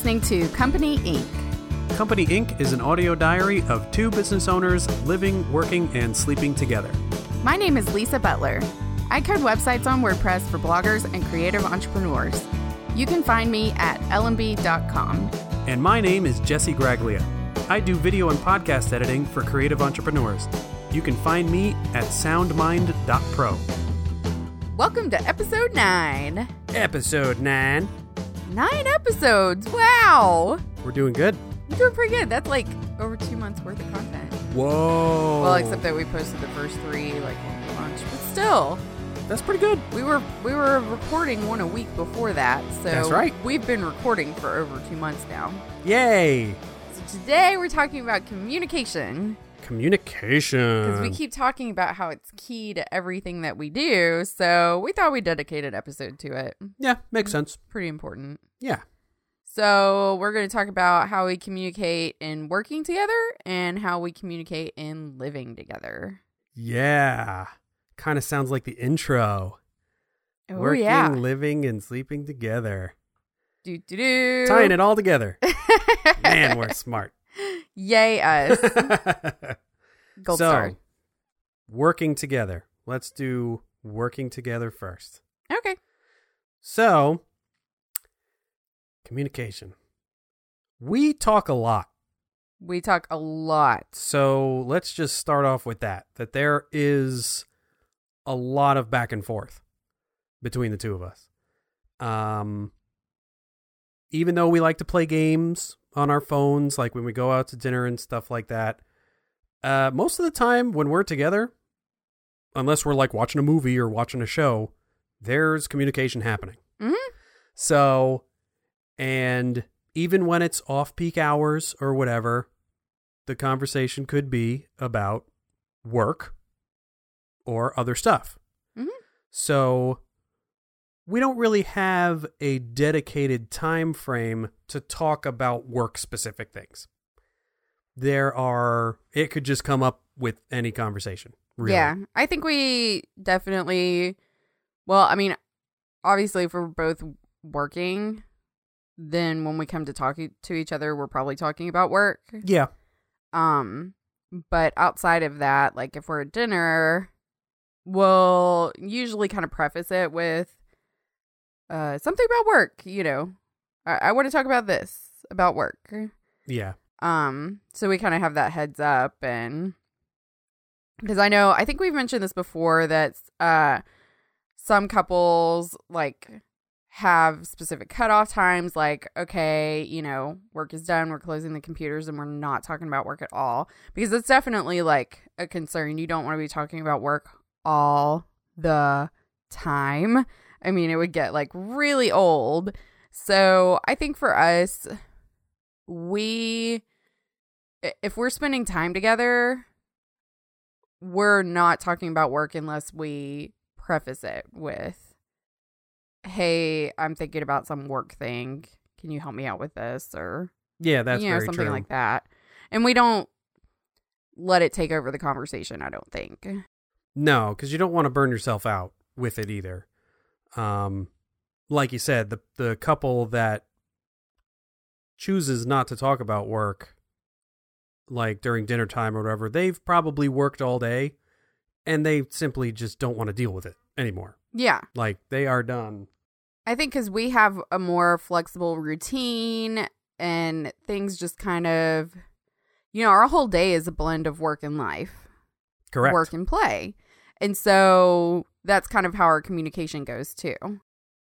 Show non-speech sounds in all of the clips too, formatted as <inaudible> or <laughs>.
listening to Company Ink. Company Ink. is an audio diary of two business owners living, working, and sleeping together. My name is Lisa Butler. I code websites on WordPress for bloggers and creative entrepreneurs. You can find me at lmb.com. And my name is Jesse Graglia. I do video and podcast editing for creative entrepreneurs. You can find me at soundmind.pro. Welcome to episode 9. Episode 9. Nine episodes. Wow. We're doing good. We're doing pretty good. That's like over two months worth of content. Whoa. Well, except that we posted the first three like on launch, but still, That's pretty good. we were we were recording one a week before that. So That's right. We've been recording for over two months now. Yay. So today we're talking about communication Communication. because we keep talking about how it's key to everything that we do. So we thought we dedicated episode to it. yeah, makes sense. Pretty important. Yeah. So we're going to talk about how we communicate in working together and how we communicate in living together. Yeah. Kind of sounds like the intro. Oh Working, yeah, living, and sleeping together. do do do. Tying it all together. <laughs> Man, we're smart. Yay us! <laughs> Gold so, star. working together. Let's do working together first. Okay. So, communication. We talk a lot. We talk a lot. So, let's just start off with that that there is a lot of back and forth between the two of us. Um even though we like to play games on our phones like when we go out to dinner and stuff like that, uh most of the time when we're together, unless we're like watching a movie or watching a show, there's communication happening. Mhm. So, and even when it's off peak hours or whatever, the conversation could be about work or other stuff. Mhm. So, we don't really have a dedicated time frame to talk about work specific things. There are it could just come up with any conversation. Really. Yeah, I think we definitely. Well, I mean, obviously, if we're both working, then when we come to talk to each other, we're probably talking about work. Yeah. Um, but outside of that, like if we're at dinner, we'll usually kind of preface it with uh something about work. You know, I, I want to talk about this about work. Yeah. Um, so we kind of have that heads up and because I know I think we've mentioned this before that uh some couples like have specific cutoff times like okay you know work is done we're closing the computers and we're not talking about work at all because it's definitely like a concern you don't want to be talking about work all the time i mean it would get like really old. So i think for us we if we're spending time together we're not talking about work unless we preface it with hey i'm thinking about some work thing. Can you help me out with this? or Yeah, that's you know something true. like that. And we don't let it take over the conversation i don't think. No, because you don't want to burn yourself out with it either. Um, like you said, the the couple that chooses not to talk about work, like during dinner time or whatever, they've probably worked all day, and they simply just don't want to deal with it anymore. yeah Like they are done. I think because we have a more flexible routine and things just kind of, you know, our whole day is a blend of work and life, Correct. work and play. And so that's kind of how our communication goes too.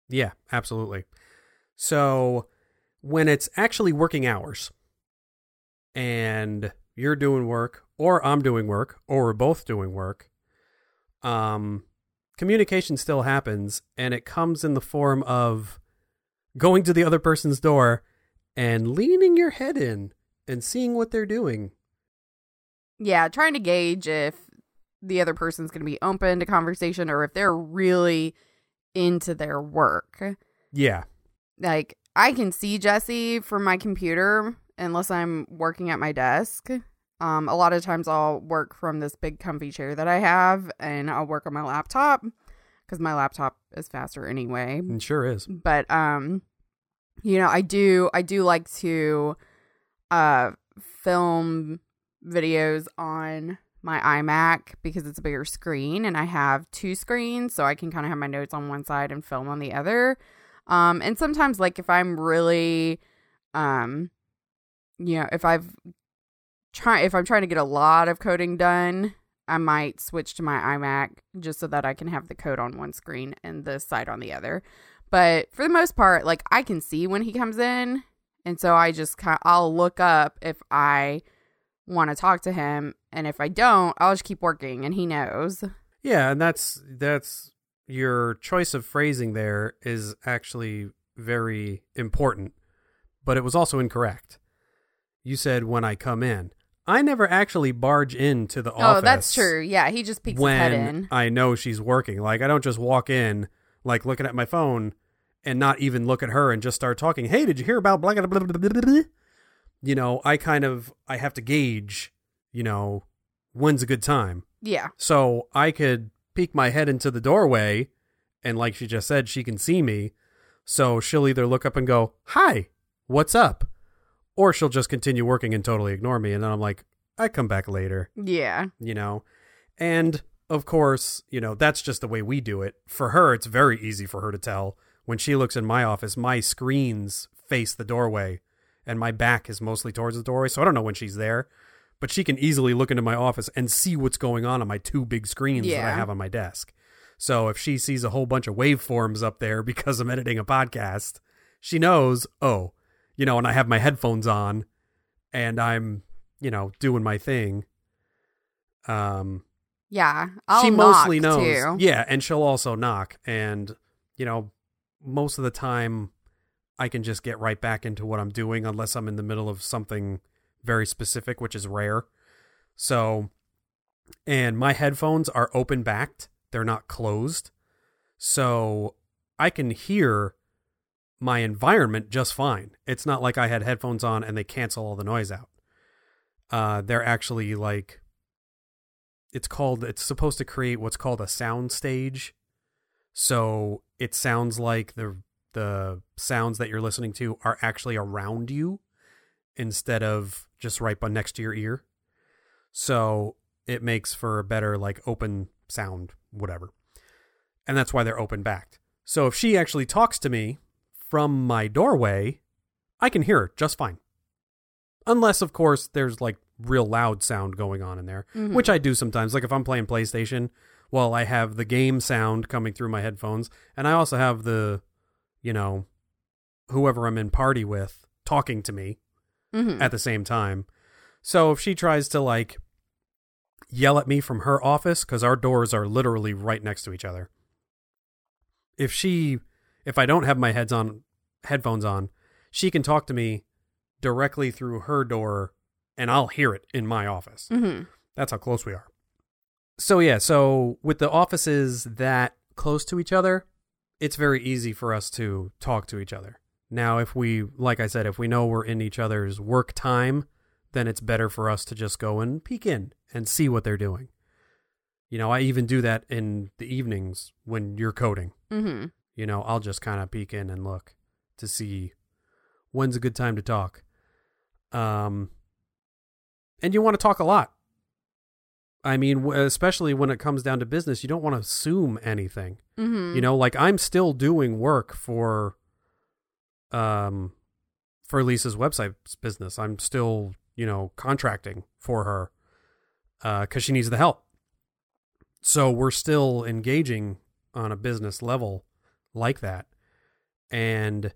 Yeah, absolutely. So when it's actually working hours and you're doing work or I'm doing work or we're both doing work, um communication still happens and it comes in the form of going to the other person's door and leaning your head in and seeing what they're doing. Yeah, trying to gauge if the other person's going to be open to conversation or if they're really into their work. Yeah. like I can see Jesse from my computer unless I'm working at my desk. Um, a lot of times I'll work from this big comfy chair that I have, and I'll work on my laptop because my laptop is faster anyway. It sure is. But um, you know, I do I do like to uh film videos on my iMac because it's a bigger screen and I have two screens so I can kind of have my notes on one side and film on the other. Um and sometimes like if I'm really um you know, if I've try if I'm trying to get a lot of coding done, I might switch to my iMac just so that I can have the code on one screen and the side on the other. But for the most part, like I can see when he comes in, and so I just kind I'll look up if I want to talk to him, and if I don't, I'll just keep working, and he knows. Yeah, and that's that's your choice of phrasing there is actually very important, but it was also incorrect. You said when I come in. I never actually barge into the office. Oh, that's true. Yeah, he just peeks his head in. I know she's working. Like I don't just walk in like looking at my phone and not even look at her and just start talking. Hey, did you hear about blah blah blah blah blah? blah, blah?" You know, I kind of I have to gauge, you know, when's a good time. Yeah. So I could peek my head into the doorway and like she just said, she can see me. So she'll either look up and go, "Hi, what's up?" or she'll just continue working and totally ignore me and then I'm like, "I come back later." Yeah. you know and of course you know that's just the way we do it for her it's very easy for her to tell when she looks in my office my screens face the doorway and my back is mostly towards the doorway so i don't know when she's there but she can easily look into my office and see what's going on on my two big screens that i have on my desk so if she sees a whole bunch of waveforms up there <laughs> because i'm editing a podcast she knows oh you know and i have my headphones on and i'm you know doing my thing um Yeah. I'll she mostly knows. Too. Yeah, and she'll also knock. And, you know, most of the time I can just get right back into what I'm doing unless I'm in the middle of something very specific, which is rare. So, and my headphones are open backed, they're not closed. So I can hear my environment just fine. It's not like I had headphones on and they cancel all the noise out. Uh, they're actually like it's called it's supposed to create what's called a sound stage so it sounds like the the sounds that you're listening to are actually around you instead of just right by next to your ear so it makes for a better like open sound whatever and that's why they're open backed so if she actually talks to me from my doorway i can hear her just fine unless of course there's like real loud sound going on in there Mhm. which I do sometimes. Like if I'm playing PlayStation, well, I have the game sound coming through my headphones, and I also have the, you know, whoever I'm in party with talking to me Mhm. at the same time. So if she tries to like yell at me from her office, because our doors are literally right next to each other, if she, if I don't have my heads on, headphones on, she can talk to me directly through her door, and I'll hear it in my office. Mhm. That's how close we are. So yeah, so with the offices that close to each other, it's very easy for us to talk to each other. Now, if we, like I said, if we know we're in each other's work time, then it's better for us to just go and peek in and see what they're doing. You know, I even do that in the evenings when you're coding. Mhm. You know, I'll just kind of peek in and look to see when's a good time to talk. Um, and you want to talk a lot. I mean, especially when it comes down to business, you don't want to assume anything. Mhm. You know, like I'm still doing work for, um, for Lisa's website business. I'm still, you know, contracting for her, uh, because she needs the help. So we're still engaging on a business level like that, and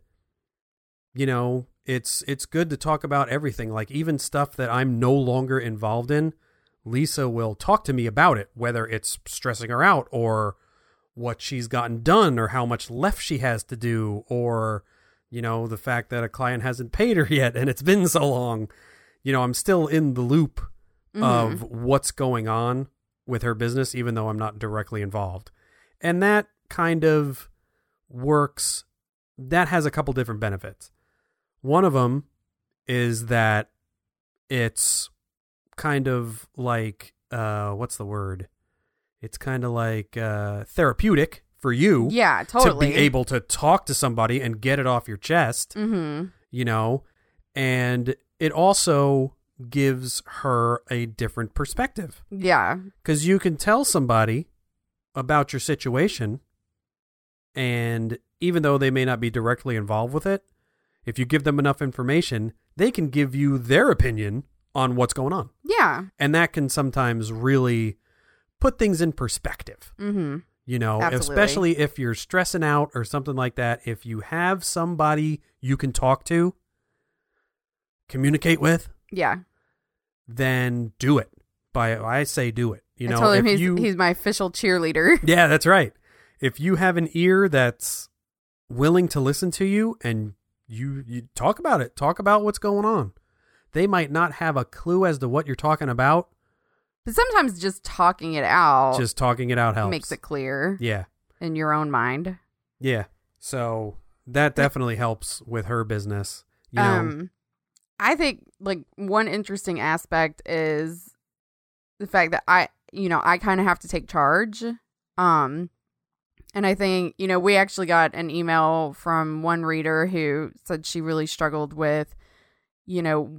you know, it's it's good to talk about everything, like even stuff that I'm no longer involved in. Lisa will talk to me about it, whether it's stressing her out or what she's gotten done or how much left she has to do or you know the fact that a client hasn't paid her <laughs> yet and it's been so long. You know i'm still in the loop Mhm. of what's going on with her business even though i'm not directly involved. And that kind of works that has a couple different benefits. One of them is that it's kind of like uh what's the word it's kind of like uh therapeutic for you Yeah, totally. to be able to talk to somebody and get it off your chest, mm-hmm. you know, and it also gives her a different perspective Yeah. because you can tell somebody about your situation, and even though they may not be directly involved with it, if you give them enough information, they can give you their opinion on what's going on. Yeah. And that can sometimes really put things in perspective. Mm-hmm. You know, Absolutely. especially if you're stressing out or something like that. If you have somebody you can talk to, communicate with, Yeah. then do it. By I say do it. You I know, told him if he's, you he's my official cheerleader. <laughs> Yeah, that's right. If you have an ear that's willing to listen to you and you you talk about it, talk about what's going on. They might not have a clue as to what you're talking about. But sometimes just talking it out Just talking it out helps. makes it clear Yeah. in your own mind. Yeah. So that definitely helps with her business. You know, um I think like one interesting aspect is the fact that I you know, I kind of have to take charge. Um and I think, you know, we actually got an email from one reader who said she really struggled with, you know,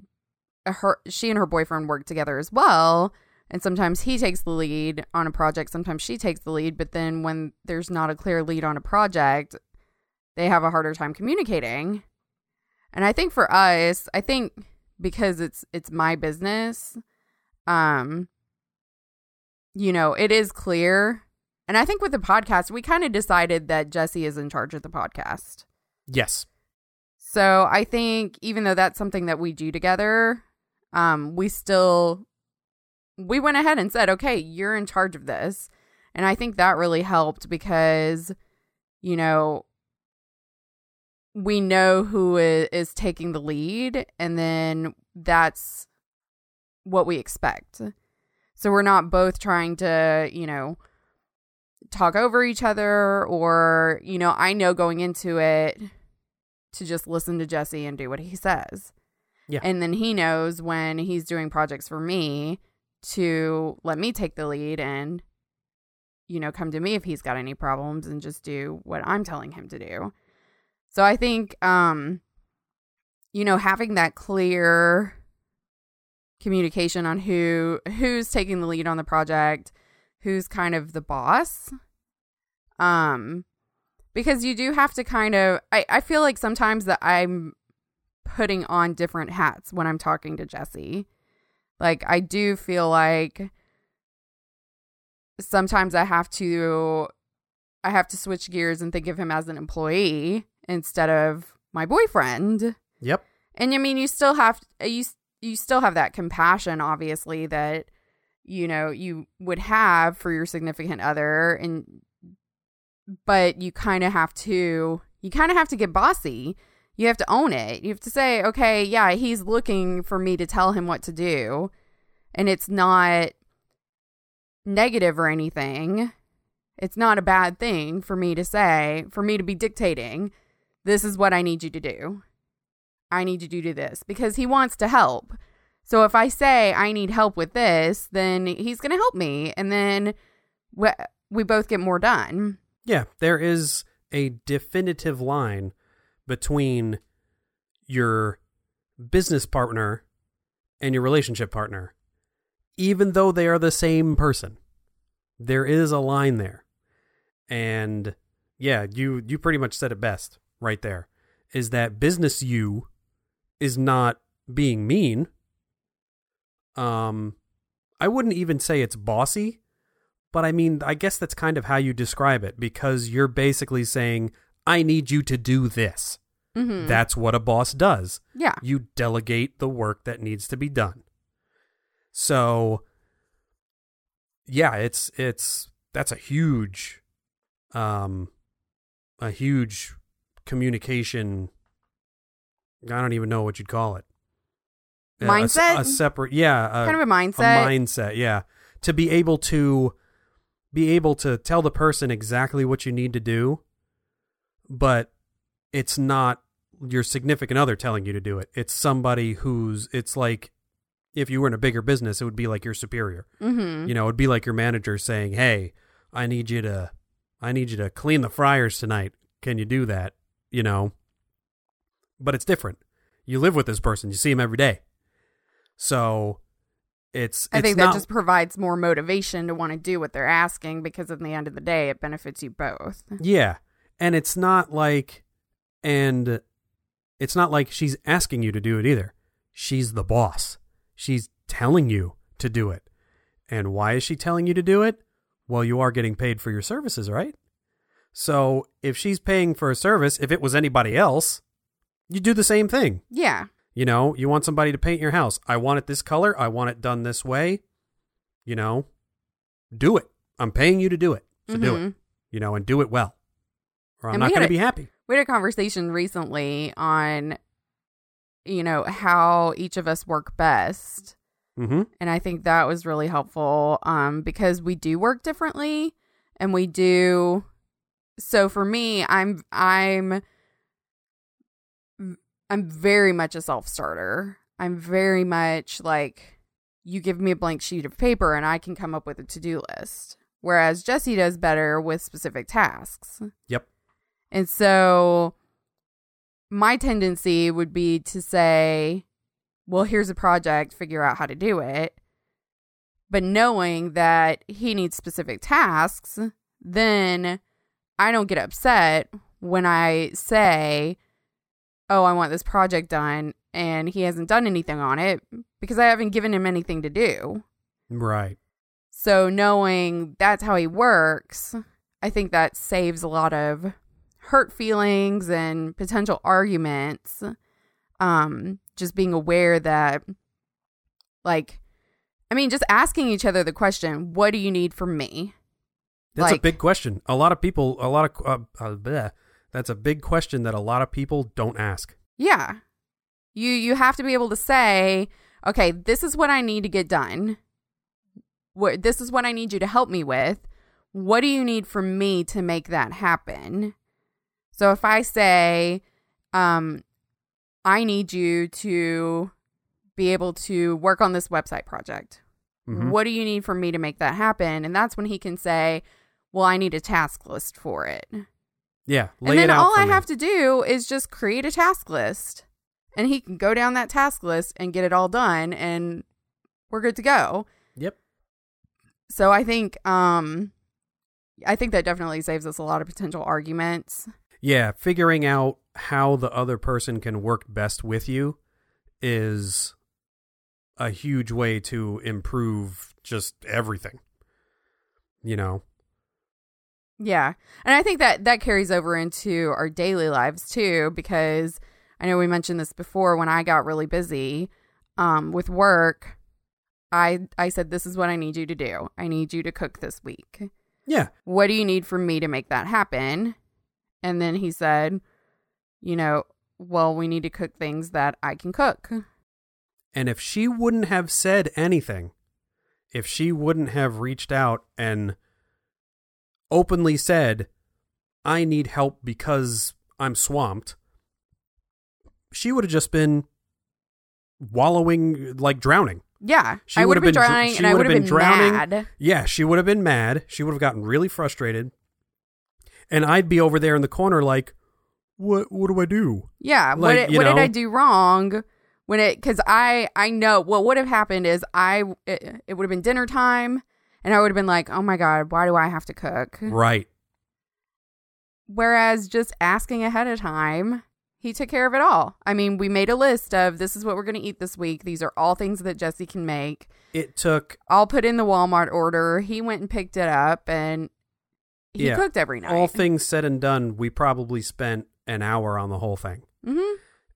her she and her boyfriend work together as well. And sometimes he takes the lead on a project, sometimes she takes the lead, but then when there's not a clear lead on a project, they have a harder time communicating. And I think for us, I think because it's it's my business, um you know, it is clear. And I think with the podcast, we kind of decided that Jesse is in charge of the podcast. yes. So I think even though that's something that we do together, um, we still we went ahead and said, okay, you're in charge of this. And I think that really helped because, you know, we know who is, is taking the lead, and then that's what we expect. So we're not both trying to, you know, talk over each other, or, you know, I know going into it to just listen to Jesse and do what he says. Yeah. And then he knows when he's doing projects for me to let me take the lead and, you know, come to me if he's got any problems and just do what I'm telling him to do. So I think, um, you know, having that clear communication on who who's taking the lead on the project, who's kind of the boss, um, because you do have to kind of. I I feel like sometimes that I'm putting on different hats when I'm talking to Jesse. Like I do feel like sometimes I have to I have to switch gears and think of him as an employee instead of my boyfriend. Yep. And I mean, you still have you you still have that compassion, obviously, that you know you would have for your significant other, and but you kind of have to you kind of have to get bossy. You have to own it. You have to say, okay, yeah, he's looking for me to tell him what to do, and it's not negative or anything. It's not a bad thing for me to say, for me to be dictating, this is what I need you to do. I need you to do this because he wants to help. So if I say I need help with this, then he's going to help me and then we, both get more done. Yeah, there is a definitive line between your business partner and your relationship partner. Even though they are the same person, there is a line there. And yeah, you you pretty much said it best right there. Is that business you is not being mean. Um I wouldn't even say it's bossy, but I mean, I guess that's kind of how you describe it because you're basically saying, I need you to do this. Mm-hmm. That's what a boss does. yeah. You delegate the work that needs to be done. So, yeah, it's, it's, that's a huge, um, a huge communication. I don't even know what you'd call it. A- a s- Mindset? A, separate, yeah. A, kind of a a mindset. mindset yeah to be able to be able to tell the person exactly what you need to do but it's not your significant other telling you to do it it's somebody who's it's like if you were in a bigger business it would be like your superior mm-hmm. you know it'd be like your manager saying hey i need you to I need you to clean the fryers tonight. Can you do that? You know. But it's different. You live with this person. You see him every day. So it's, I it's think not, that just provides more motivation to want to do what they're asking because at the end of the day, it benefits you both. Yeah. And it's not like and it's not like she's asking you to do it either. She's the boss. She's telling you to do it. And why is she telling you to do it? Well, you are getting paid for your services, right? So, if she's paying for a service, if it was anybody else, you do the same thing. Yeah. You know, you want somebody to paint your house. I want it this color. I want it done this way. You know, do it. I'm paying you to do it. So do it. Mhm. You know, and do it well. Or I'm And not we going to be happy. We had a conversation recently on, you know, how each of us work best. Mm-hmm. And I think that was really helpful um, because we do work differently and we do. So for me, I'm, I'm, I'm very much a self starter. I'm very much like, you give me a blank sheet of paper and I can come up with a to do list. Whereas Jesse does better with specific tasks. Yep. And so my tendency would be to say, well, here's a project, figure out how to do it. But knowing that he needs specific tasks, then I don't get upset when I say, oh, I want this project done, and he hasn't done anything on it because I haven't given him anything to do. Right. So knowing that's how he works, I think that saves a lot of hurt feelings and potential arguments. Um, just being aware that, like, I mean, just asking each other the question, "What do you need from me?" That's a big question. A lot of people, a lot of, uh, uh, bleh. that's a big question that a lot of people don't ask. Yeah, you you have to be able to say, "Okay, this is what I need to get done. What this is what I need you to help me with. What do you need from me to make that happen?" So if I say, um, I need you to be able to work on this website project. Mhm. What do you need from me to make that happen? And that's when he can say, Well, I need a task list for it. Yeah. Lay and then it out all I me. have to do is just create a task list. And he can go down that task list and get it all done and we're good to go. Yep. So I think um I think that definitely saves us a lot of potential arguments. Yeah. Figuring out how the other person can work best with you is a huge way to improve just everything. You know? Yeah. And I think that that carries over into our daily lives too, because I know we mentioned this before when I got really busy um, with work. I I said, This is what I need you to do. I need you to cook this week. Yeah. What do you need from me to make that happen? And then he said, You know, well, we need to cook things that I can cook. And if she wouldn't have said anything, if she wouldn't have reached out and openly said, I need help because I'm swamped, she would have just been wallowing, like drowning. Yeah. She I would have been, dr- drowning she and I would have have been drowning. mad. Yeah, she would have been mad. She would have gotten really frustrated. And I'd be over there in the corner like, what what do I do? Yeah, what, Like, did, you what did? I do wrong when it? Because I I know what would have happened is I it, it would have been dinner time, and I would have been like, oh my god, why do I have to cook? Right. Whereas just asking ahead of time, he took care of it all. I mean, we made a list of this is what we're going to eat this week. These are all things that Jesse can make. It took I'll put in the Walmart order. He went and picked it up, and he Yeah. cooked every night. all things said and done, we probably spent an hour on the whole thing. hmm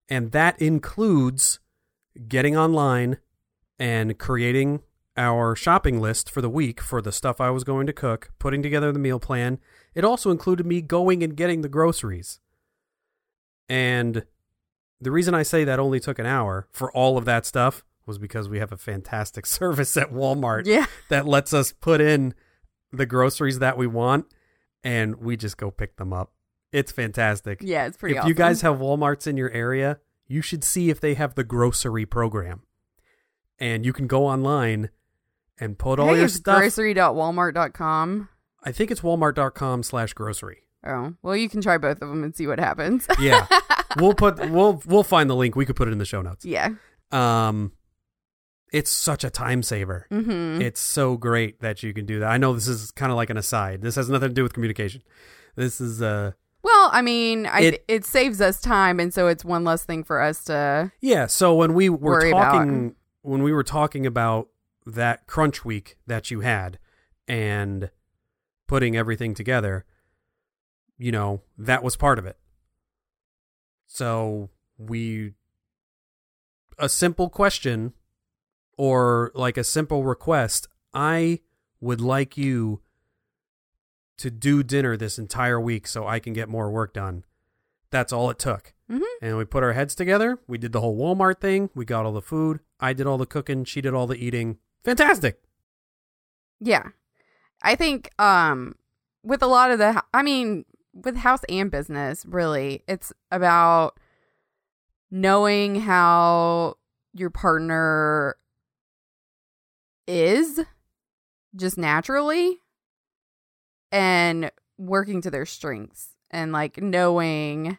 And that includes getting online and creating our shopping list for the week for the stuff I was going to cook, putting together the meal plan. It also included me going and getting the groceries. And the reason I say that only took an hour for all of that stuff was because we have a fantastic <laughs> service at Walmart Yeah, that lets us put in the groceries that we want and we just go pick them up. It's fantastic. yeah, it's pretty. if awesome. you guys have Walmarts in your area, you should see if they have the grocery program. And you can go online and put all your it's stuff. grocery.walmart.com. I think it's walmart.com slash grocery. Oh, well, you can try both of them and see what happens. Yeah. <laughs> we'll put we'll we'll find the link. We could put it in the show notes. yeah. Um it's such a time saver. Mm-hmm. It's so great that you can do that. I know this is kind of like an aside. This has nothing to do with communication. This is uh Well, I mean, I, It- it saves us time, and so it's one less thing for us to. yeah, so when we were Worry about. talking when we were talking about that crunch week that you had and putting everything together, you know, that was part of it. So we a simple question or like a simple request, I would like you to do dinner this entire week so I can get more work done. That's all it took. Mhm. And we put our heads together. We did the whole Walmart thing. We got all the food. I did all the cooking. She did all the eating. Fantastic. Yeah, I think um with a lot of the, I mean, with house and business, really, it's about knowing how your partner is just naturally and working to their strengths and like knowing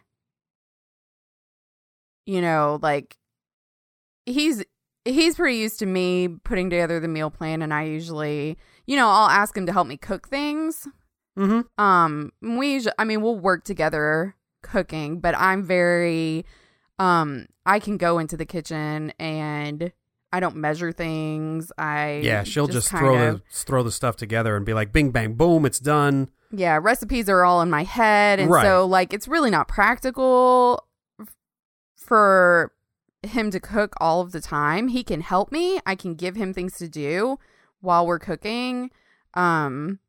you know like he's he's pretty used to me putting together the meal plan and I usually you know I'll ask him to help me cook things Mm-hmm. um we I mean we'll work together cooking but I'm very um I can go into the kitchen and I don't measure things. I Yeah, she'll just, kind throw of- the throw the stuff together and be like, "Bing bang boom, it's done." yeah recipes are all in my head. And Right. so like it's really not practical for him to cook all of the time. He can help me. I can give him things to do while we're cooking. Um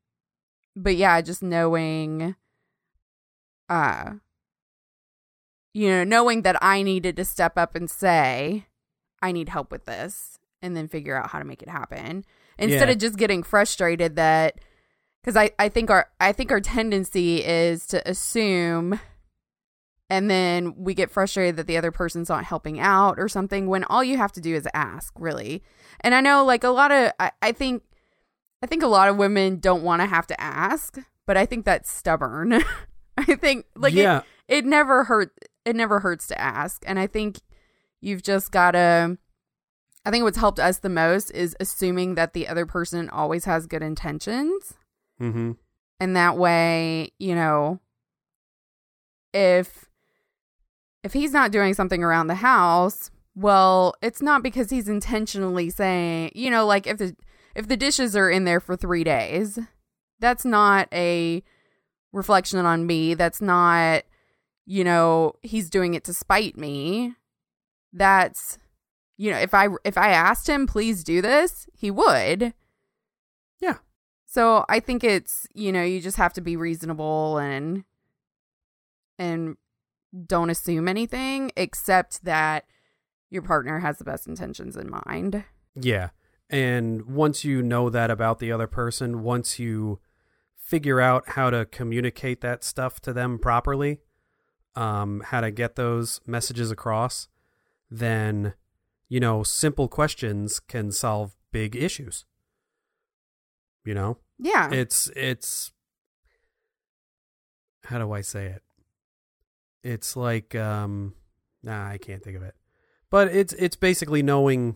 but yeah just knowing uh you know knowing that i needed to step up and say i need help with this and then figure out how to make it happen. Instead Yeah. of just getting frustrated that because I, I think our I think our tendency is to assume and then we get frustrated that the other person's not helping out or something when all you have to do is ask really. And I know like a lot of I, I think I think a lot of women don't want to have to ask but I think that's stubborn. <laughs> I think like it, yeah, it never hurt it never hurts to ask. And i think you've just gotta i think what's helped us the most is assuming that the other person always has good intentions. Mm-hmm. and that way you know if if he's not doing something around the house well it's not because he's intentionally saying you know like if the if the dishes are in there for 3 days that's not a reflection on me. That's not you know he's doing it to spite me that's you know if i if i asked him please do this he would Yeah. so i think it's you know you just have to be reasonable and and don't assume anything except that your partner has the best intentions in mind yeah. And once you know that about the other person, once you figure out how to communicate that stuff to them properly, um, how to get those messages across, then you know simple questions can solve big issues. You know. yeah it's it's how do I say it? It's like um nah, I can't think of it. But it's it's basically knowing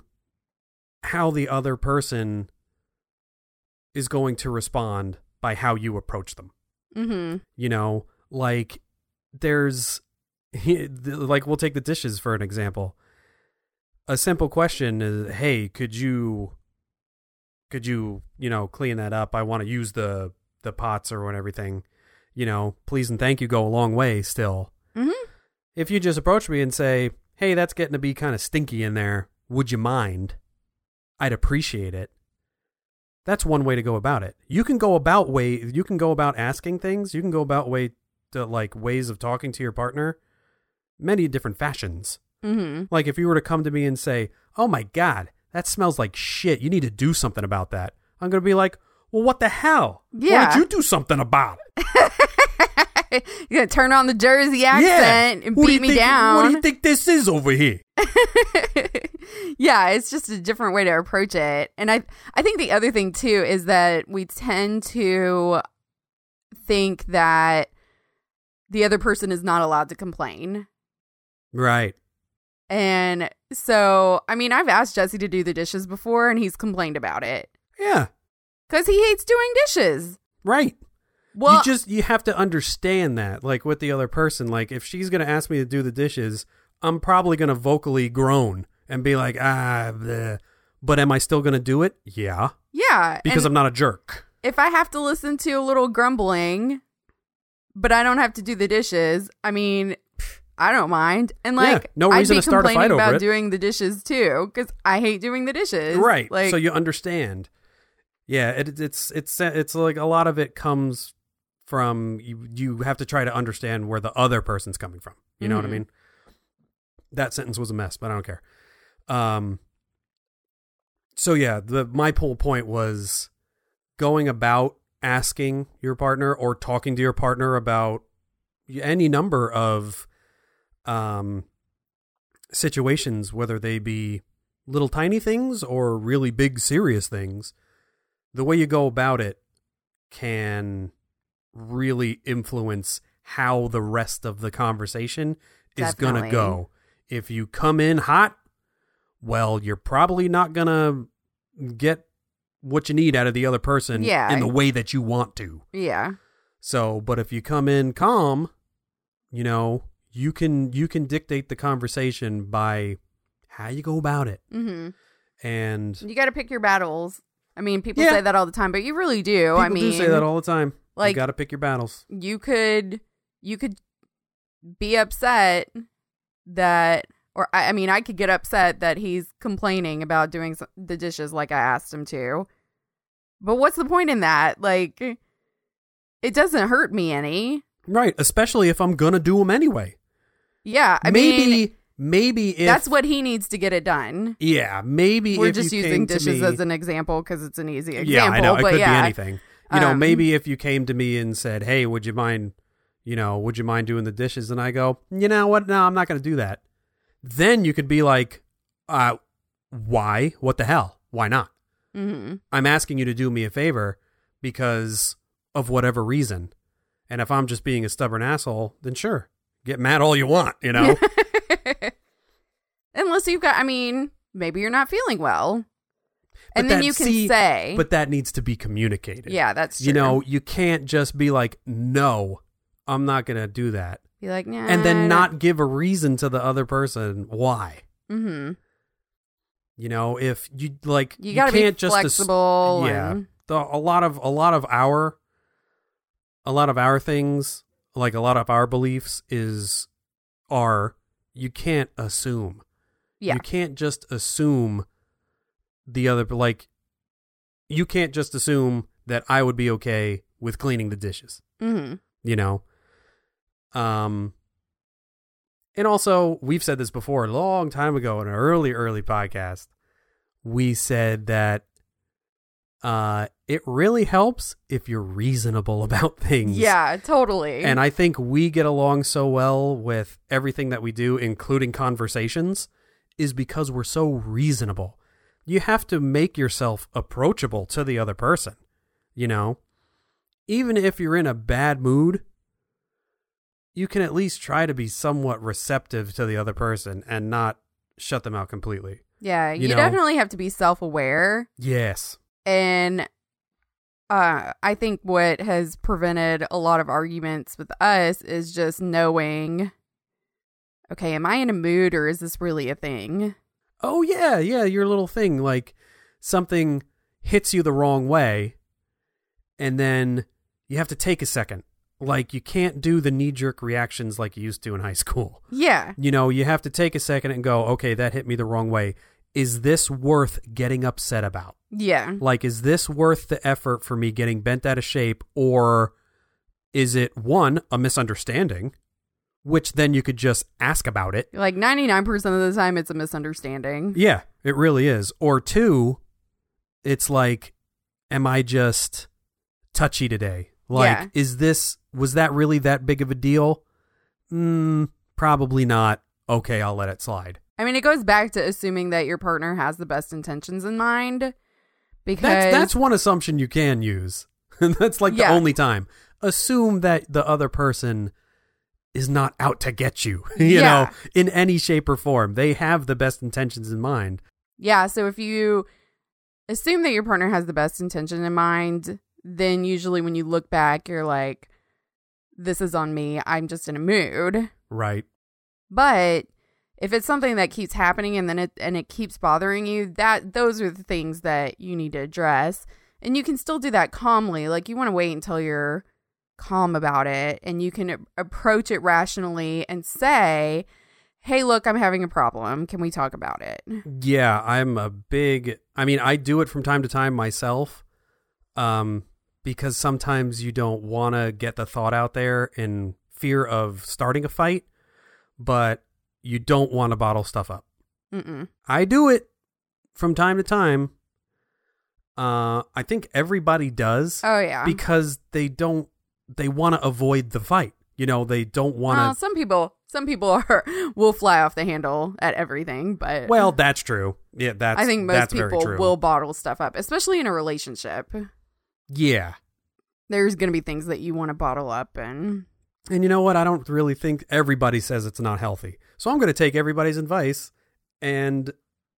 how the other person is going to respond by how you approach them. mm-hmm You know, like there's like we'll take the dishes for an example. A simple question is, "Hey, could you could you, you know, clean that up? I want to use the the pots or what everything. You know, please and thank you go a long way still. Mhm. If you just approach me and say, "Hey, that's getting to be kind of stinky in there. Would you mind?" I'd appreciate it. That's one way to go about it. You can go about way you can go about asking things. You can go about way to like ways of talking to your partner many different fashions. mm-hmm Like if you were to come to me and say, "Oh my god, that smells like shit. You need to do something about that." I'm going to be like, "Well, what the hell? Why Yeah. don't you do something about it?" <laughs> You're gonna turn on the Jersey accent and Who do beat you me think- down. What do you think this is over here? <laughs> yeah, it's just a different way to approach it. And I I think the other thing too is that we tend to think that the other person is not allowed to complain. Right. And so, I mean, I've asked Jesse to do the dishes before and he's complained about it Yeah. because he hates doing dishes. Right. Well, you just you have to understand that like with the other person like if she's going to ask me to do the dishes, I'm probably going to vocally groan and be like, "Ah, bleh. but am I still going to do it?" Yeah, yeah. because I'm not a jerk. if I have to listen to a little grumbling, but I don't have to do the dishes, I mean, I don't mind. And Yeah, like, no I'd be to start a complaining fight over about it. doing the dishes too because I hate doing the dishes. right Like, so you understand yeah it, it's it's it's like a lot of it comes from you you have to try to understand where the other person's coming from you know what i Mhm. mean that sentence was a mess but i don't care um so yeah the my whole point was going about asking your partner or talking to your partner about any number of um situations whether they be little tiny things or really big serious things the way you go about it can really influence how the rest of the conversation is going to go if you come in hot well you're probably not going to get what you need out of the other person Yeah. in the way that you want to yeah. so, but if you come in calm, you know, you can you can dictate the conversation by how you go about it. hmm And You got to pick your battles. I mean, people Yeah. say that all the time, but you really do. people I mean, do say that all the time. like- you got to pick your battles. you could you could be upset that or I, I mean i could get upset that he's complaining about doing the dishes like i asked him to but what's the point in that like it doesn't hurt me any Right, especially if I'm going to do them anyway. Yeah i maybe mean maybe if that's what he needs to get it done Yeah, maybe we're just using dishes me- as an example because it's an easy example Yeah, I know. It could yeah be anything. You know, Um, maybe if you came to me and said, "Hey, would you mind, you know, would you mind doing the dishes?" and I go, "You know what? No, I'm not going to do that." Then you could be like, "Uh, why? What the hell? Why not? hmm I'm asking you to do me a favor because of whatever reason." And if I'm just being a stubborn asshole, then sure, get mad all you want, you know. <laughs> unless you've got i mean maybe you're not feeling well But and then you can see, say but that needs to be communicated. yeah that's true. You know, you can't just be like, "No, I'm not going to do that." Be like, nah, and then not give a reason to the other person why. Mm-hmm. You know, if you like, You got to can't be just ass- flexible. yeah, the, a lot of a lot of our, a lot of our things, like a lot of our beliefs, is are you can't assume. yeah. You can't just assume the other like. You can't just assume that I would be okay with cleaning the dishes. mm-hmm. you know um and also we've said this before a long time ago in an early early podcast we said that uh it really helps if you're reasonable <laughs> about things. Yeah, totally. and i think we get along so well with everything that we do including conversations is because we're so reasonable. You have to make yourself approachable to the other person you know? Even if you're in a bad mood you can at least try to be somewhat receptive to the other person and not shut them out completely. Yeah, you you, know- definitely have to be self-aware. yes And uh, I think what has prevented a lot of arguments with us is just knowing, okay, am I in a mood or is this really a thing? oh yeah yeah your little thing like something hits you the wrong way and then you have to take a second like you can't do the knee-jerk reactions like you used to in high school Yeah. you know you have to take a second and go okay that hit me the wrong way is this worth getting upset about Yeah. like is this worth the effort for me getting bent out of shape or is it one a misunderstanding which then you could just ask about it Like 99% of the time, it's a misunderstanding. Yeah, it really is. Or two, it's like, am I just touchy today? Like, Yeah. is this, was that really that big of a deal? Mm, probably not. Okay, I'll let it slide. I mean, it goes back to assuming that your partner has the best intentions in mind. Because That's, that's one assumption you can use. <laughs> that's like Yeah. the only time. assume that the other person is not out to get you, <laughs> you Yeah. know, in any shape or form. They have the best intentions in mind. Yeah, so if you assume that your partner has the best intention in mind, then usually when you look back, you're like, this is on me. I'm just in a mood. Right. But if it's something that keeps happening and then it and it keeps bothering you, that those are the things that you need to address. And you can still do that calmly. Like you want to wait until you're calm about it and you can approach it rationally and say, "Hey, look, I'm having a problem. Can we talk about it?" Yeah, I'm a big I mean, I do it from time to time myself. Um because sometimes you don't want to get the thought out there in fear of starting a fight, but you don't want to bottle stuff up. Mm-mm. I do it from time to time. Uh I think everybody does Oh yeah. because they don't they want to avoid the fight. You know, they don't want to well, some people some people are <laughs> will fly off the handle at everything, but Well, that's true. Yeah, that's I think most people will bottle stuff up, especially in a relationship. Yeah. There's going to be things that you want to bottle up and And you know what? I don't really think everybody says it's not healthy. So I'm going to take everybody's advice and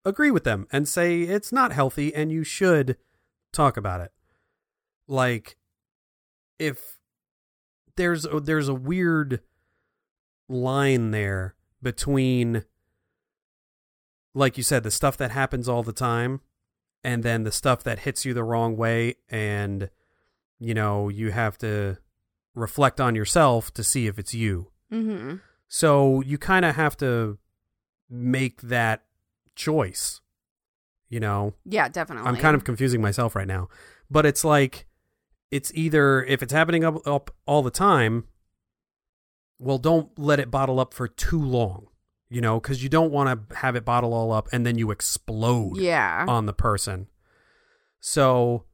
agree with them and say it's not healthy and you should talk about it. Like if there's a, there's a weird line there between like you said the stuff that happens all the time and then the stuff that hits you the wrong way and you know you have to reflect on yourself to see if it's you hmm so you kind of have to make that choice you know yeah, definitely. i'm kind of confusing myself right now but it's like it's either if it's happening up, up all the time well don't let it bottle up for too long you know because you don't want to have it bottle all up and then you explode yeah. on the person. So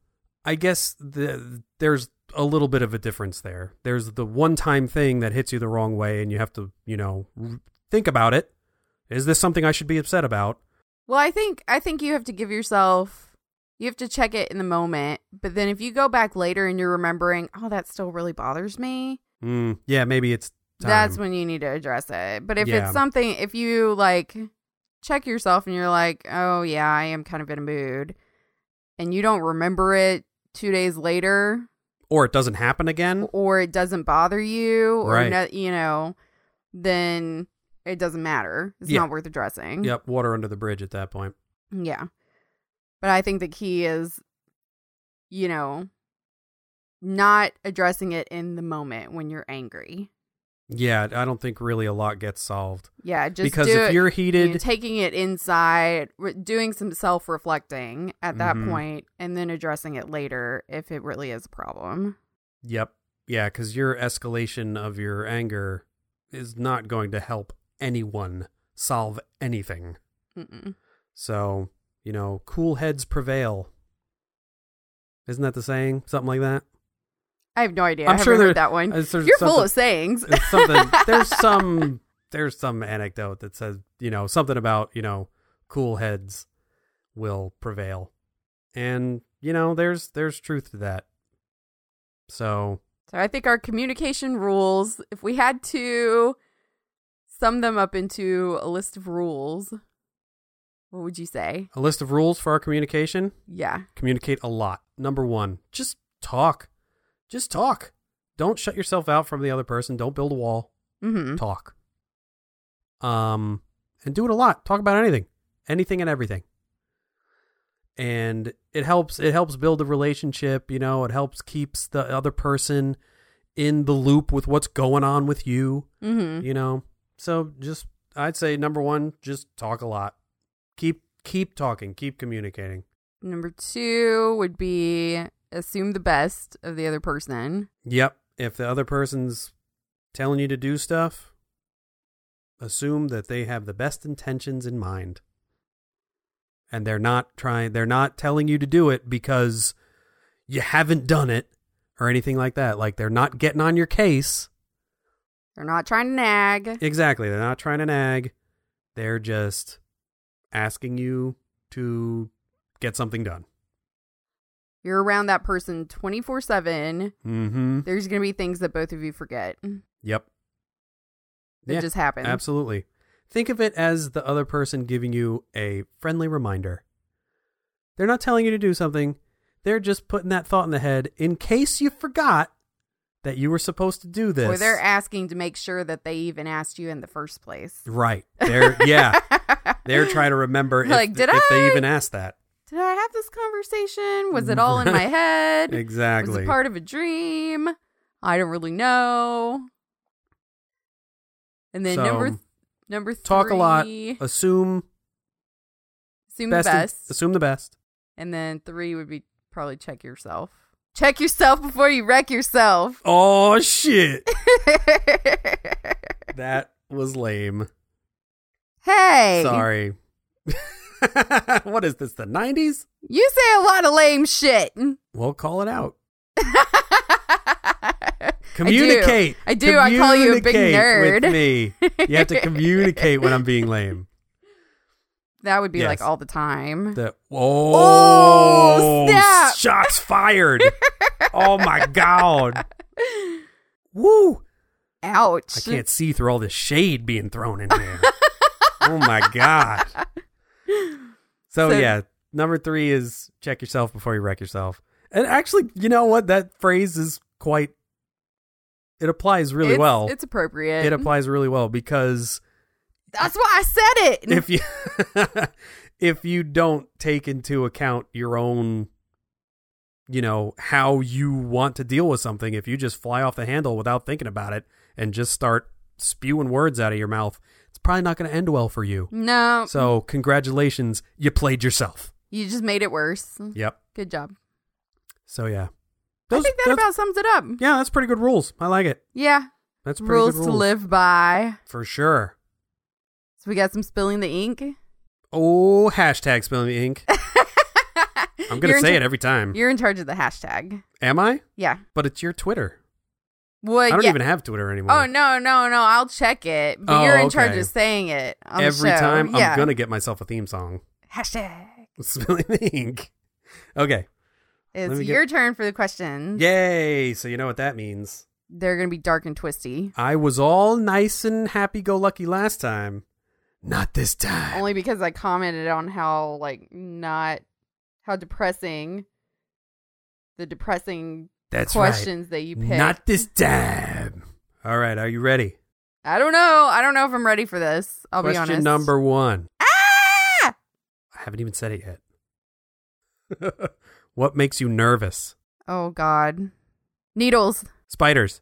I guess the, there's a little bit of a difference there. There's the one time thing that hits you the wrong way, and you have to, you know, think about it. Is this something I should be upset about? Well, I think I think you have to give yourself you have to check it in the moment, but then if you go back later and you're remembering, oh, that still really bothers me, Mm, yeah, maybe it's time. that's when you need to address it. But if Yeah. it's something, if you like check yourself and you're like, oh yeah, I am kind of in a mood, and you don't remember it two days later, or it doesn't happen again. or it doesn't bother you, or Right. no, you know, then it doesn't matter. It's Yeah. not worth addressing. Yep, water under the bridge at that point. Yeah. But I think the key is, you know, not addressing it in the moment when you're angry. Yeah, I don't think really a lot gets solved Yeah, just because if it, you're heated, taking it inside, re- doing some self reflecting at that Mhm. point, and then addressing it later if it really is a problem. yep, yeah, because your escalation of your anger is not going to help anyone solve anything. Mm-mm. So, you know, cool heads prevail. Isn't that the saying? Something like that? I have no idea. I'm I sure there- heard that one. You're full of sayings. Something <laughs> there's some there's some anecdote that says, you know, something about, you know, cool heads will prevail. And, you know, there's there's truth to that. So, So I think our communication rules, if we had to sum them up into a list of rules, what would you say? a list of rules for our communication. Yeah. Communicate a lot. Number 1, just talk. Just talk. Don't shut yourself out from the other person. Don't build a wall. Mm-hmm. talk. Um, and do it a lot. Talk about anything, anything and everything. And it helps. It helps build a relationship. You know, it helps keeps the other person in the loop with what's going on with you. Mm-hmm. You know, so just I'd say number one, just talk a lot. Keep keep talking. Keep communicating. Number two would be assume the best of the other person. Yep. If the other person's telling you to do stuff, assume that they have the best intentions in mind. And they're not trying they're not telling you to do it because you haven't done it or anything like that. Like they're not getting on your case. They're not trying to nag. Exactly. They're not trying to nag. They're just asking you to get something done. You're around that person 24 7. Mm-hmm. There's going to be things that both of you forget. It Yep. Yeah, just happens. Absolutely. Think of it as the other person giving you a friendly reminder. They're not telling you to do something. They're just putting that thought in the head in case you forgot that you were supposed to do this. Or they're asking to make sure that they even asked you in the first place. right. They're yeah. <laughs> They're trying to remember if, Like, did if they even asked that. Have this conversation? Was it all in my <laughs> head? Was Exactly. it part of a dream? I don't really know. And then So, number number three, talk a lot. Assume assume best. the best, Assume the best. and then three would be probably check yourself. Check yourself before you wreck yourself. Oh shit. <laughs> that was lame. hey, Sorry. <laughs> <laughs> what is this? The nineties? you say a lot of lame shit. We'll call it out. <laughs> I Communicate. I do. I call you a big nerd. With me. You have to <laughs> communicate when I'm being lame. That would be like all the time. The oh, oh snap. shots fired. oh my god. Woo. Ouch. I can't see through all this shade being thrown in there. oh my god. <laughs> So, So- yeah, number three is check yourself before you wreck yourself. And actually, you know what? That phrase is quite. It applies really It's- well. It's appropriate. It applies really well because That's why I said it. <laughs> if you <laughs> if you don't take into account your own you know how you want to deal with something if you just fly off the handle without thinking about it and just start spewing words out of your mouth probably not going to end well for you no, so congratulations you played yourself you just made it worse. yep Good job. so yeah I think that about sums it up. yeah that's pretty good rules i like it Yeah. that's pretty Rules good to live by. for sure So we got some spilling the ink. oh hashtag spilling the ink <laughs> i'm going to say it every time You're in charge of the hashtag. am i Yeah. but it's your twitter Well, I don't yeah. even have Twitter anymore. Oh no, no, no! I'll check it. But Oh, you're in charge of saying it Every time Yeah. I'm gonna get myself a theme song. hashtag. <laughs> Spilling the ink. Okay. It's me get- your turn for the questions. Yay! So you know what that means. They're gonna be dark and twisty. I was all nice and happy go lucky last time. Not this time. Only because I commented on how like not how depressing the depressing That's questions that you right. Not this time. All right, are you ready? I don't know. I don't know if I'm ready for this. I'll Question be honest. Question number one. Ah! I haven't even said it yet. <laughs> what makes you nervous? Oh God. Needles. Spiders.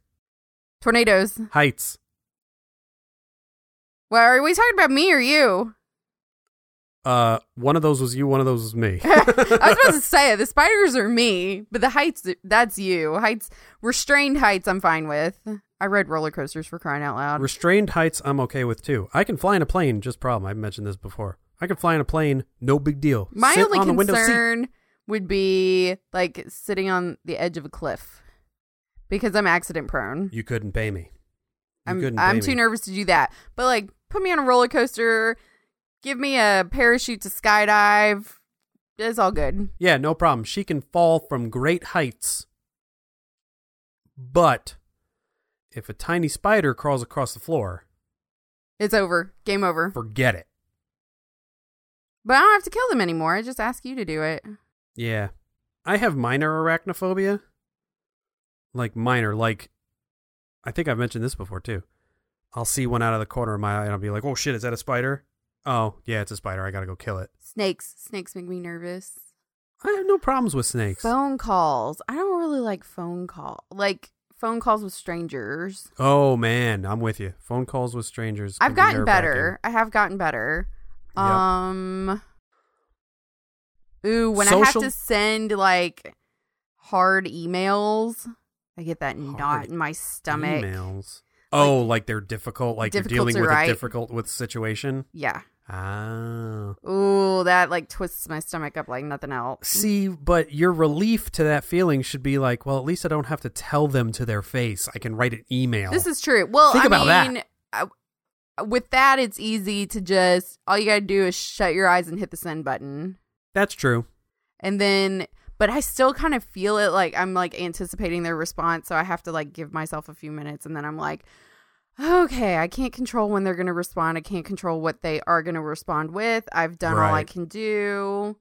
Tornadoes. Heights. Well, are we talking about me or you? Uh, one of those was you. One of those was me. <laughs> I was about to <laughs> say the spiders are me, but the heights that's you. Heights restrained heights I'm fine with. I rode roller coasters for crying out loud. Restrained heights, I'm okay with too. I can fly in a plane, just problem. I've mentioned this before. I can fly in a plane, no big deal. My Sit only on the window seat. concern would be like sitting on the edge of a cliff because I'm accident prone. You couldn't pay me. You I'm couldn't I'm too me. nervous to do that. But like put me on a roller coaster, give me a parachute to skydive. It's all good. Yeah, no problem. She can fall from great heights. But if a tiny spider crawls across the floor, It's over. Game over. forget it. But I don't have to kill them anymore. I just ask you to do it. Yeah. I have minor arachnophobia. Like minor, like I think I've mentioned this before too. I'll see one out of the corner of my eye and I'll be like, "Oh shit, is that a spider?" Oh, yeah, it's a spider. I got to go kill it. Snakes. Snakes make me nervous. I have no problems with snakes. Phone calls. I don't really like phone call. Like phone calls with strangers. Oh man, I'm with you. Phone calls with strangers. I've gotten better. I have gotten better. Yep. Um Ooh, when I have to send like hard emails, I get that knot in my stomach. Emails. Oh, like, they're difficult. Like you're dealing with write. a difficult with situation. Yeah. Ah. Ooh, that like twists my stomach up like nothing else. See, but your relief to that feeling should be like, well, at least I don't have to tell them to their face. I can write an email. This is true. Well, Think I about that. mean, I- with that, it's easy to just all you gotta do is shut your eyes and hit the send button, That's true. and then. but I still kind of feel it like I'm like anticipating their response. So I have to like give myself a few minutes and then I'm like, okay, I can't control when they're going to respond. I can't control what they are going to respond with. I've done all I can do.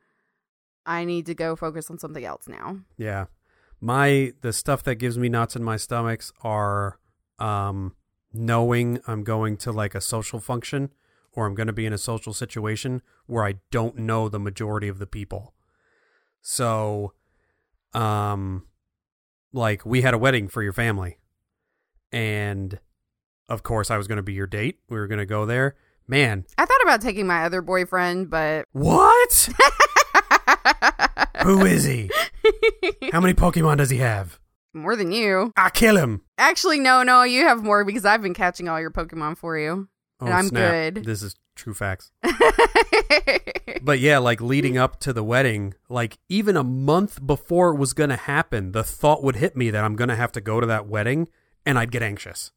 I need to go focus on something else now. Yeah. My the stuff that gives me knots in my stomachs are um knowing I'm going to like a social function or I'm going to be in a social situation where I don't know the majority of the people. So um like we had a wedding for your family and of course I was going to be your date. We were going to go there. Man, I thought about taking my other boyfriend, but what? <laughs> Who is he? How many Pokemon does he have? more than you. I kill him. Actually, no, no, you have more because I've been catching all your Pokemon for you. Oh, And I'm snap. good. This is true facts. <laughs> But yeah, like leading up to the wedding, like even a month before it was going to happen, the thought would hit me that I'm going to have to go to that wedding and I'd get anxious.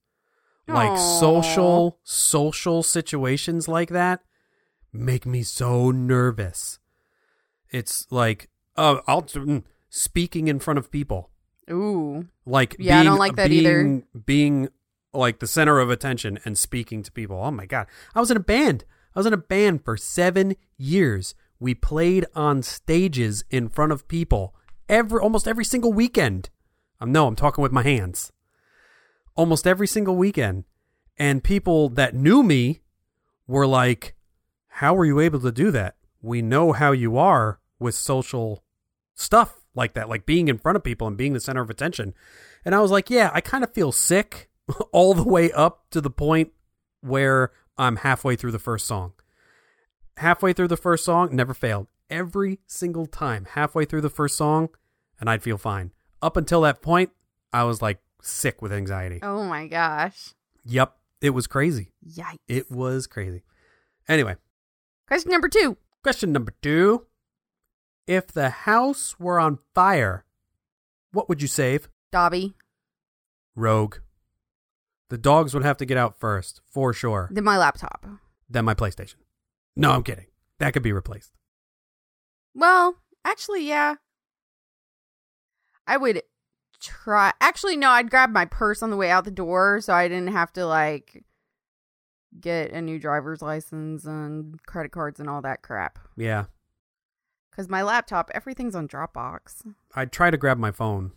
Like Aw. social social situations like that make me so nervous. It's like uh I'll mm, speaking in front of people. Ooh. Like Yeah, I don't like that either. being, Being like the center of attention and speaking to people. Oh my god! I was in a band. I was in a band for seven years. We played on stages in front of people every almost every single weekend. Um, no, I'm talking with my hands. Almost every single weekend, and people that knew me were like, "How were you able to do that? We know how you are with social stuff like that, like being in front of people and being the center of attention." And I was like, "Yeah, I kind of feel sick <laughs> all the way up to the point where I'm halfway through the first song. Halfway through the first song, never failed. Every single time, halfway through the first song, and I'd feel fine. Up until that point, I was like sick with anxiety. Oh my gosh. Yep, it was crazy. Yikes. It was crazy. Anyway, Question number two. question number two. If the house were on fire, what would you save? Dobby. Rogue. The dogs would have to get out first, for sure. Then my laptop. Then my PlayStation. No, I'm kidding. That could be replaced. Well, actually, yeah. I would try. Actually, no, I'd grab my purse on the way out the door so I didn't have to, like, get a new driver's license and credit cards and all that crap. Yeah. Because my laptop, everything's on Dropbox. I'd try to grab my phone.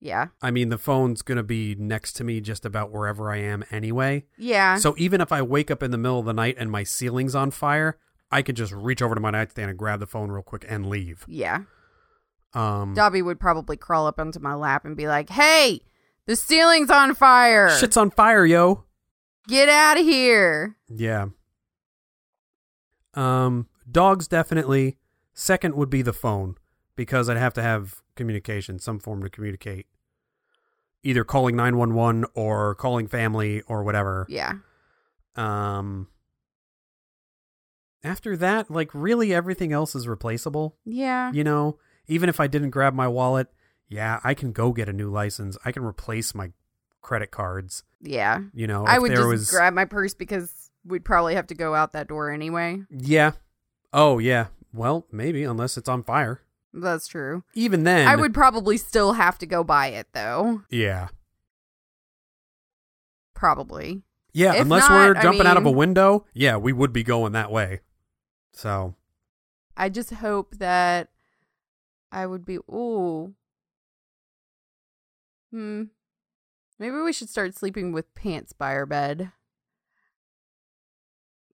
Yeah. I mean, the phone's going to be next to me just about wherever I am anyway. Yeah. So even if I wake up in the middle of the night and my ceiling's on fire, I could just reach over to my nightstand and grab the phone real quick and leave. yeah. Um, Dobby would probably crawl up onto my lap and be like, hey, the ceiling's on fire. shit's on fire, yo. Get out of here. Yeah. Um, dogs definitely. Second would be the phone because I'd have to have communication, some form to communicate. Either calling 911 or calling family or whatever. Yeah. Um after that, like really everything else is replaceable, Yeah. you know? Even if I didn't grab my wallet, yeah, I can go get a new license. I can replace my credit cards, Yeah. you know. I would just was grab my purse because we'd probably have to go out that door anyway. Yeah. Oh, yeah. Well, maybe unless it's on fire. That's true. Even then, I would probably still have to go buy it though. Yeah, Probably. yeah. If unless not, we're I jumping out of a window, yeah, we would be going that way. So I just hope that I would be ooh. Hmm. Maybe we should start sleeping with pants by our bed.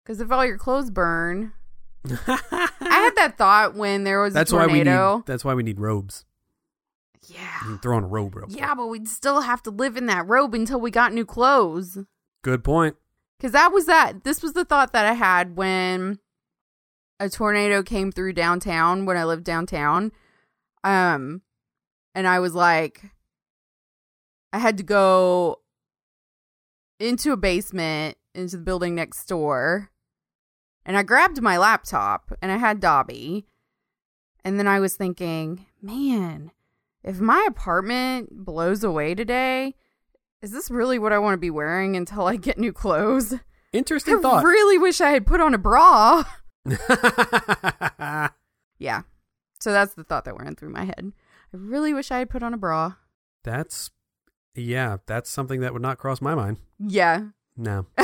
Cause if all your clothes burn. I had <laughs> that thought when there was that's a why we tornado. need. That's why we need robes. You yeah. can throw on a robe real quick. Yeah, but we'd still have to live in that robe until we got new clothes. Good point. Because that was that. This was the thought that I had when a tornado came through downtown when I lived downtown. Um, and I was like, I had to go into a basement into the building next door. And I grabbed my laptop and I had Dobby. And then I was thinking, man, if my apartment blows away today, is this really what I want to be wearing until I get new clothes? Interesting thought. I thought. really wish I had put on a bra. <laughs> Yeah. So that's the thought that went through my head. I really wish I had put on a bra. That's yeah, that's something that would not cross my mind. Yeah. No. <laughs>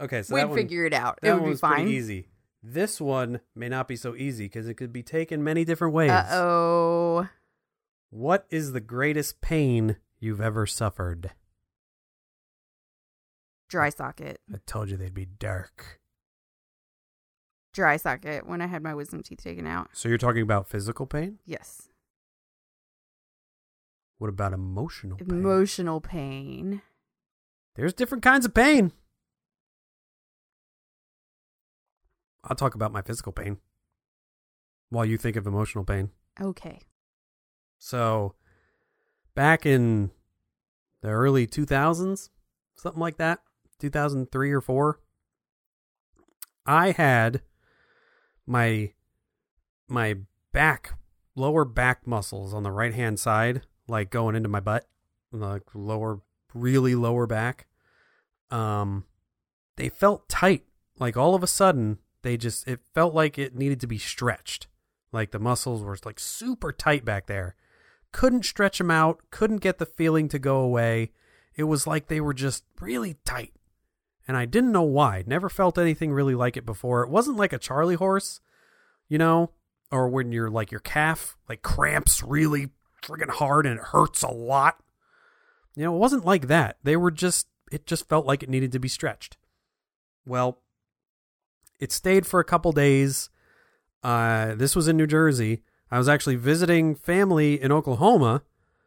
Okay, so We'd that one, figure it out. that It would be fine. easy. This one may not be so easy because it could be taken many different ways. Uh oh. What is the greatest pain you've ever suffered? Dry socket. I told you they'd be dark. Dry socket when I had my wisdom teeth taken out. So you're talking about physical pain? Yes. What about emotional pain? Emotional pain. There's different kinds of pain. I'll talk about my physical pain while you think of emotional pain. Okay. So, back in the early 2000s, something like that, 2003 or 4, I had my my back lower back muscles on the right-hand side like going into my butt, like lower really lower back. Um they felt tight. Like all of a sudden, they just it felt like it needed to be stretched. Like the muscles were like super tight back there couldn't stretch them out, couldn't get the feeling to go away. It was like they were just really tight. And I didn't know why. Never felt anything really like it before. It wasn't like a Charlie horse, you know, or when you're like your calf like cramps really friggin' hard and it hurts a lot. You know, it wasn't like that. They were just it just felt like it needed to be stretched. Well, it stayed for a couple days. Uh, this was in New Jersey. I was actually visiting family in Oklahoma,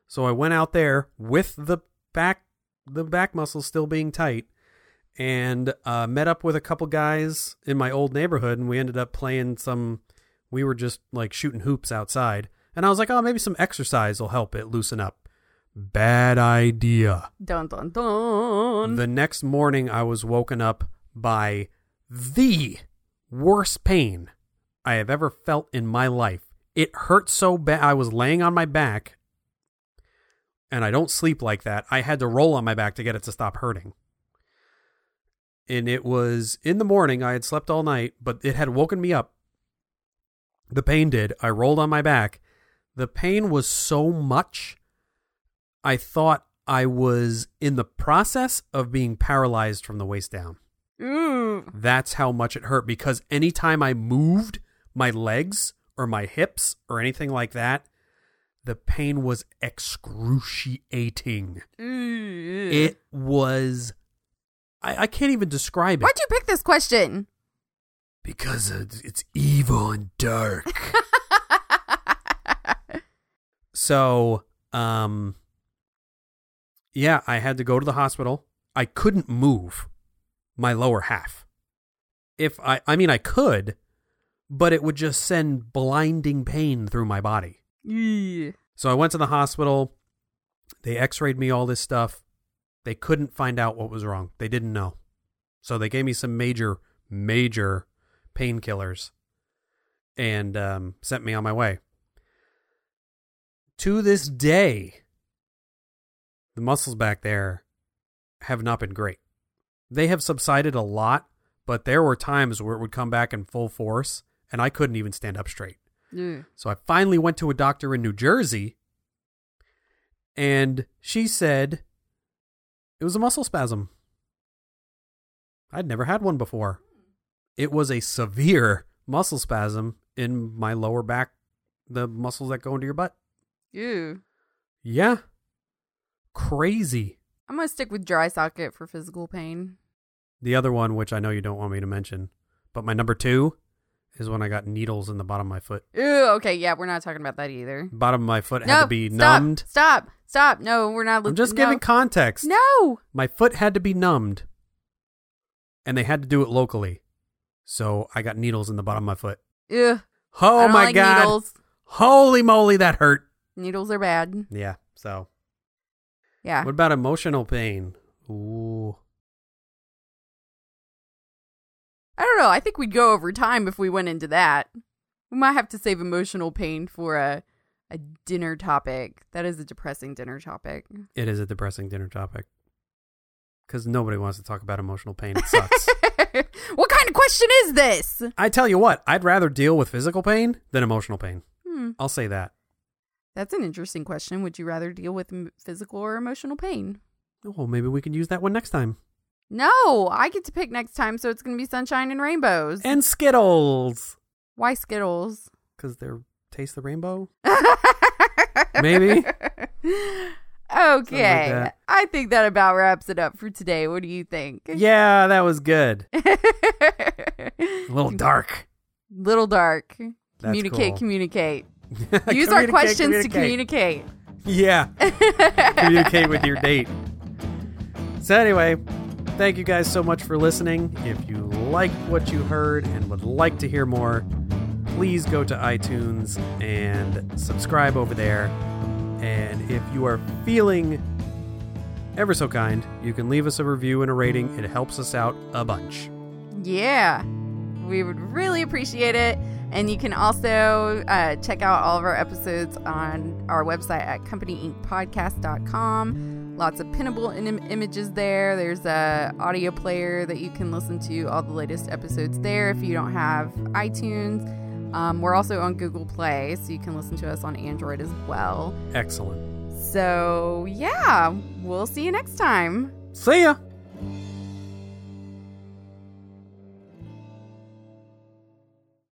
so I went out there with the back the back muscles still being tight, and uh, met up with a couple guys in my old neighborhood, and we ended up playing some. We were just like shooting hoops outside, and I was like, "Oh, maybe some exercise will help it loosen up." Bad idea. Dun dun dun. The next morning, I was woken up by the worst pain I have ever felt in my life. It hurt so bad. I was laying on my back, and I don't sleep like that. I had to roll on my back to get it to stop hurting. And it was in the morning. I had slept all night, but it had woken me up. The pain did. I rolled on my back. The pain was so much, I thought I was in the process of being paralyzed from the waist down. Ooh. That's how much it hurt because anytime I moved my legs or my hips or anything like that, the pain was excruciating. Ooh. It was. I, I can't even describe it Why'd you pick this question? because it's evil and dark. <laughs> so, um, yeah, I had to go to the hospital. I couldn't move my lower half. If I, I mean, I could, but it would just send blinding pain through my body. Yeah. So I went to the hospital. They x rayed me all this stuff. They couldn't find out what was wrong. They didn't know. So they gave me some major, major painkillers and um, sent me on my way. To this day, the muscles back there have not been great. They have subsided a lot, but there were times where it would come back in full force, and I couldn't even stand up straight. Yeah. So I finally went to a doctor in New Jersey, and she said it was a muscle spasm. I'd never had one before. It was a severe muscle spasm in my lower back, the muscles that go into your butt. Ew. Yeah. Crazy. I'm gonna stick with dry socket for physical pain. The other one, which I know you don't want me to mention, but my number two is when I got needles in the bottom of my foot. Ew. Okay. Yeah, we're not talking about that either. Bottom of my foot had to be stop, numbed. Stop. Stop. No, we're not. I'm just no. giving context. No. My foot had to be numbed, and they had to do it locally. So I got needles in the bottom of my foot. Ew. Oh my like god! Needles. Holy moly, that hurt. Needles are bad. Yeah. So, Yeah. what about emotional pain? Ooh. I don't know. I think we'd go over time if we went into that. We might have to save emotional pain for a a dinner topic. That is a depressing dinner topic. It is a depressing dinner topic. because nobody wants to talk about emotional pain. It sucks. <laughs> what kind of question is this? I tell you what, I'd rather deal with physical pain than emotional pain. Hmm. I'll say that. That's an interesting question. Would you rather deal with physical or emotional pain? Well, maybe we can use that one next time. No, I get to pick next time, so it's going to be sunshine and rainbows. And Skittles, Why Skittles? because they're taste the rainbow. <laughs> Maybe. Okay. that. I think that about wraps it up for today. What do you think? Yeah, that was good. <laughs> A little dark. Little dark. That's communicate, cool. communicate. <laughs> Use our Communicate, questions to communicate. communicate. Yeah. communicate with your date. So, anyway, thank you guys so much for listening. If you liked what you heard and would like to hear more, please go to iTunes and subscribe over there. And if you are feeling ever so kind, you can leave us a review and a rating. It helps us out a bunch. Yeah. We would really appreciate it. And you can also uh, check out all of our episodes on our website at companyinkpodcast.com. Lots of pinnable Im- images there. There's a audio player that you can listen to all the latest episodes there if you don't have iTunes. Um, we're also on Google Play, so you can listen to us on Android as well. Excellent. So, yeah, we'll see you next time. See ya.